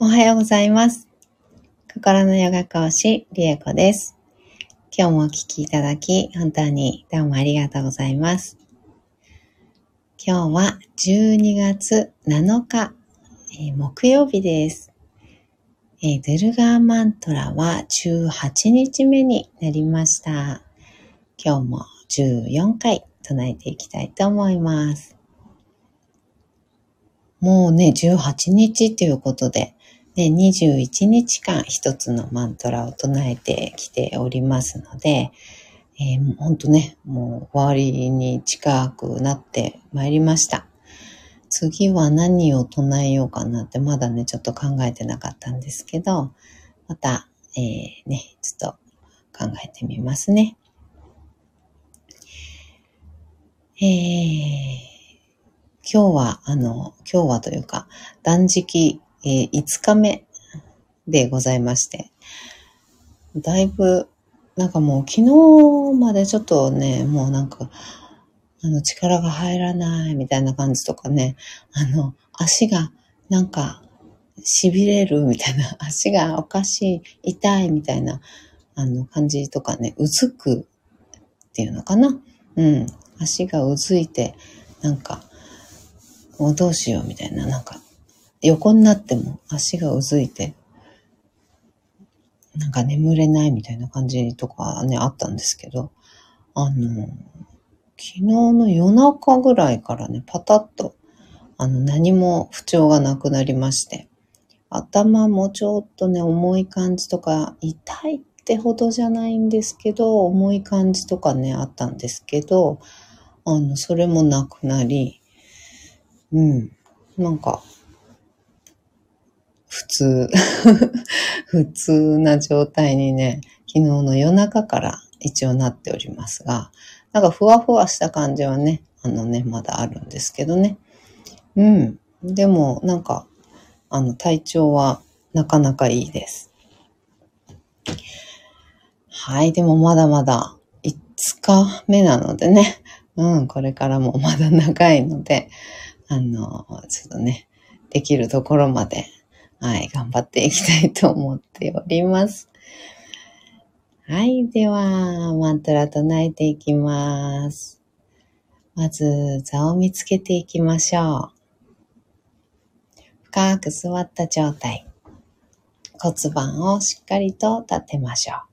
おはようございます。心のヨガ講師、リエコです。今日もお聞きいただき、本当にどうもありがとうございます。今日は12月7日、えー木曜日です。えードゥルガーマントラは18日目になりました。今日も14回唱えていきたいと思います。もうね、18日っていうことで、ね、21日間一つのマントラを唱えてきておりますので、えー、ほんとね、もう終わりに近くなってまいりました。次は何を唱えようかなってまだね、ちょっと考えてなかったんですけど、また、えー、ね、ちょっと考えてみますね。えー今日は、あの、今日はというか、断食、えー5日目でございまして、だいぶ、なんかもう昨日までちょっとね、もうなんか、あの、力が入らないみたいな感じとかね、あの、足がなんか、痺れるみたいな、足がおかしい、痛いみたいな、あの、感じとかね、うずくっていうのかな。うん。足がうずいて、なんか、もうどうしようみたいな、なんか、横になっても足がうずいて、なんか眠れないみたいな感じとかね、あったんですけど、あの、昨日の夜中ぐらいからね、パタッと、あの、何も不調がなくなりまして、頭もちょっとね、重い感じとか、痛いってほどじゃないんですけど、重い感じとかね、あったんですけど、あの、それもなくなり、うん。なんか、普通、普通な状態にね、昨日の夜中から一応なっておりますが、なんかふわふわした感じはね、あのね、まだあるんですけどね。うん。でも、なんか、あの、体調はなかなかいいです。はい。でもまだまだ5日目なのでね。うん。これからもまだ長いので、あの、ちょっとね、できるところまで、はい、頑張っていきたいと思っております。はい、では、マントラ唱えていきます。まず、座を見つけていきましょう。深く座った状態。骨盤をしっかりと立てましょう。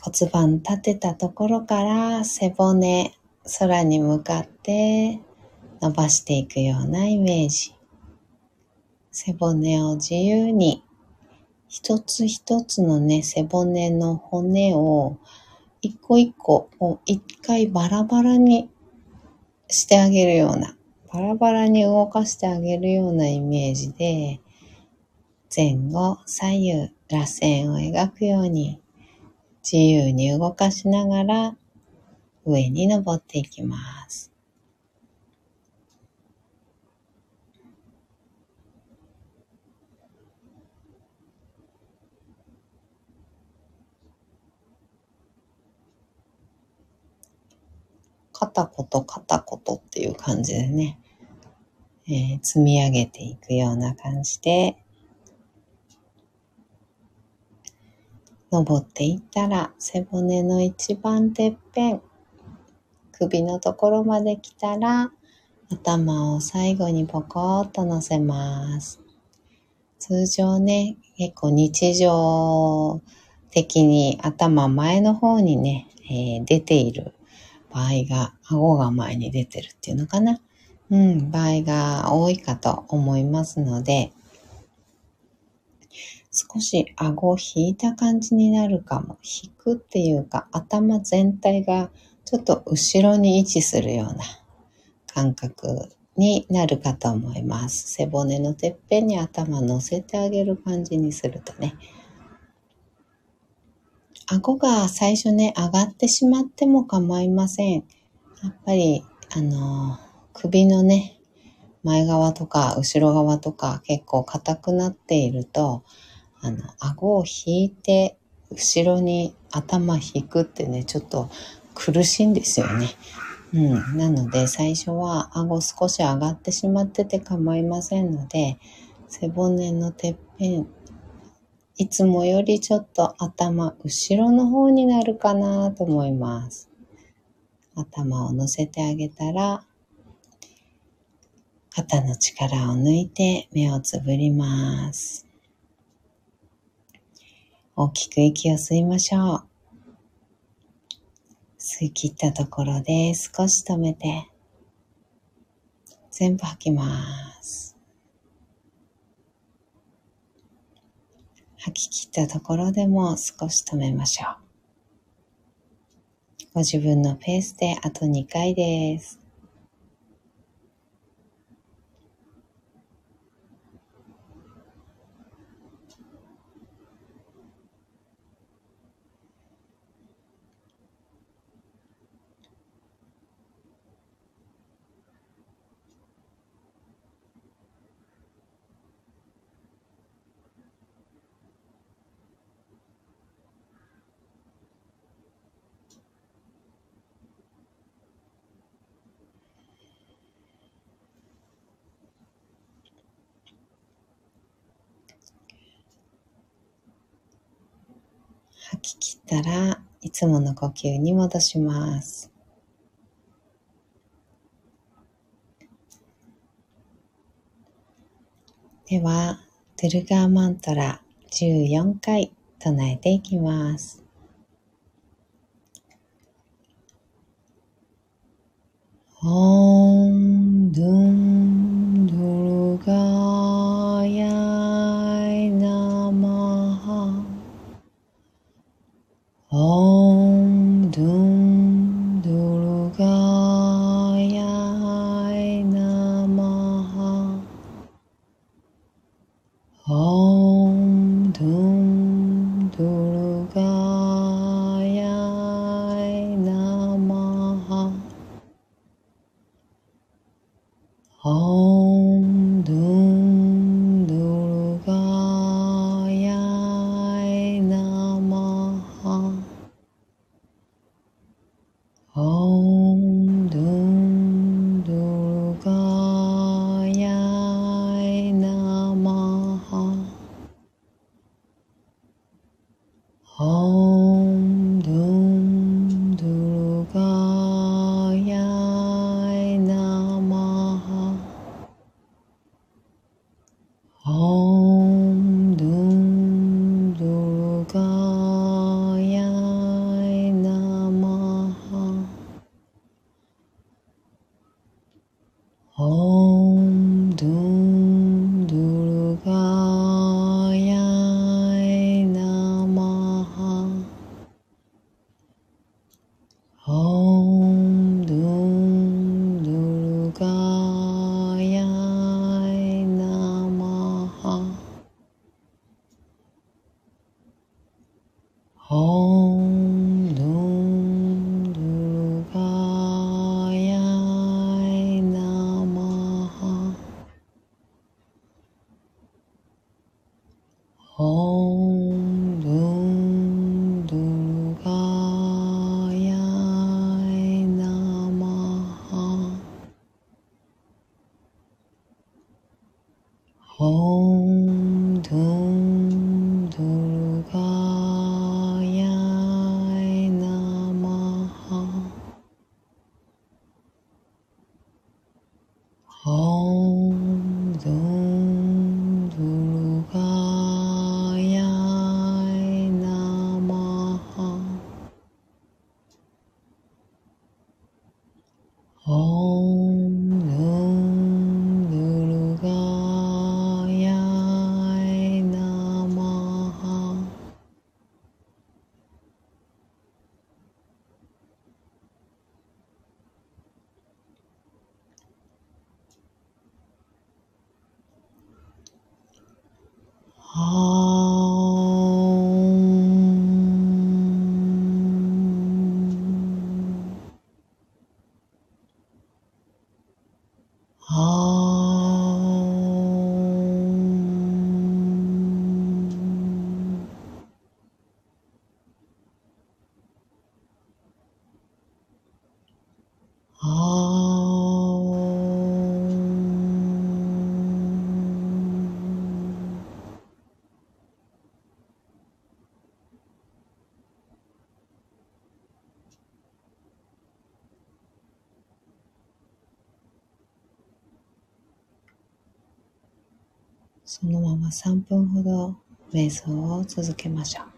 骨盤立てたところから背骨、空に向かって伸ばしていくようなイメージ。背骨を自由に一つ一つのね、背骨の骨を一個一個を一回バラバラにしてあげるような、バラバラに動かしてあげるようなイメージで、前後左右螺旋を描くように自由に動かしながら上に登っていきます。片言片言っていう感じでね、えー積み上げていくような感じで、登っていったら背骨の一番てっぺん、首のところまで来たら、頭を最後にポコッと乗せます。通常ね、結構日常的に頭前の方にね、えー出ている場合が、顎が前に出てるっていうのかな。うん、場合が多いかと思いますので、少し顎を引いた感じになるかも。引くっていうか、頭全体がちょっと後ろに位置するような感覚になるかと思います。背骨のてっぺんに頭乗せてあげる感じにするとね。顎が最初ね、上がってしまっても構いません。やっぱり、あの、首のね、前側とか後ろ側とか結構硬くなっていると、あの、顎を引いて後ろに頭引くってね、ちょっと苦しいんですよね。うん。なので、最初は顎少し上がってしまってて構いませんので、背骨のてっぺん、いつもよりちょっと頭、後ろの方になるかなと思います。頭を乗せてあげたら、肩の力を抜いて目をつぶります。大きく息を吸いましょう。吸い切ったところで少し止めて、全部吐きます。吐き切ったところでも少し止めましょう。ご自分のペースであと2回です。吐き切ったらいつもの呼吸に戻します。では、ドゥルガーマントラ14回唱えていきます。オンドゥン哦。 어 そのまま3分ほど瞑想を続けましょう。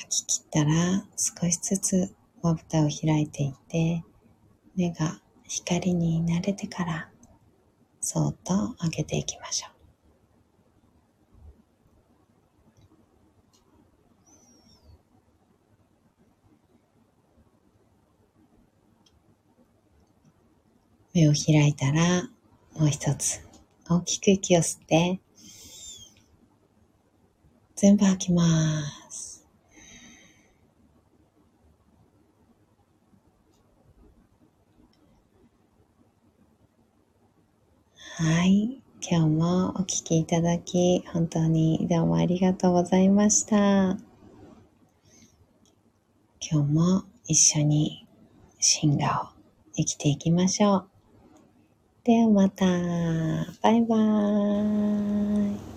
吐き切ったら少しずつまぶたを開いていって目が光に慣れてからそっと開けていきましょう。目を開いたらもう一つ大きく息を吸って全部吐きます。はい。今日もお聴きいただき、本当にどうもありがとうございました。今日も一緒に進化を生きていきましょう。ではまた。バイバーイ。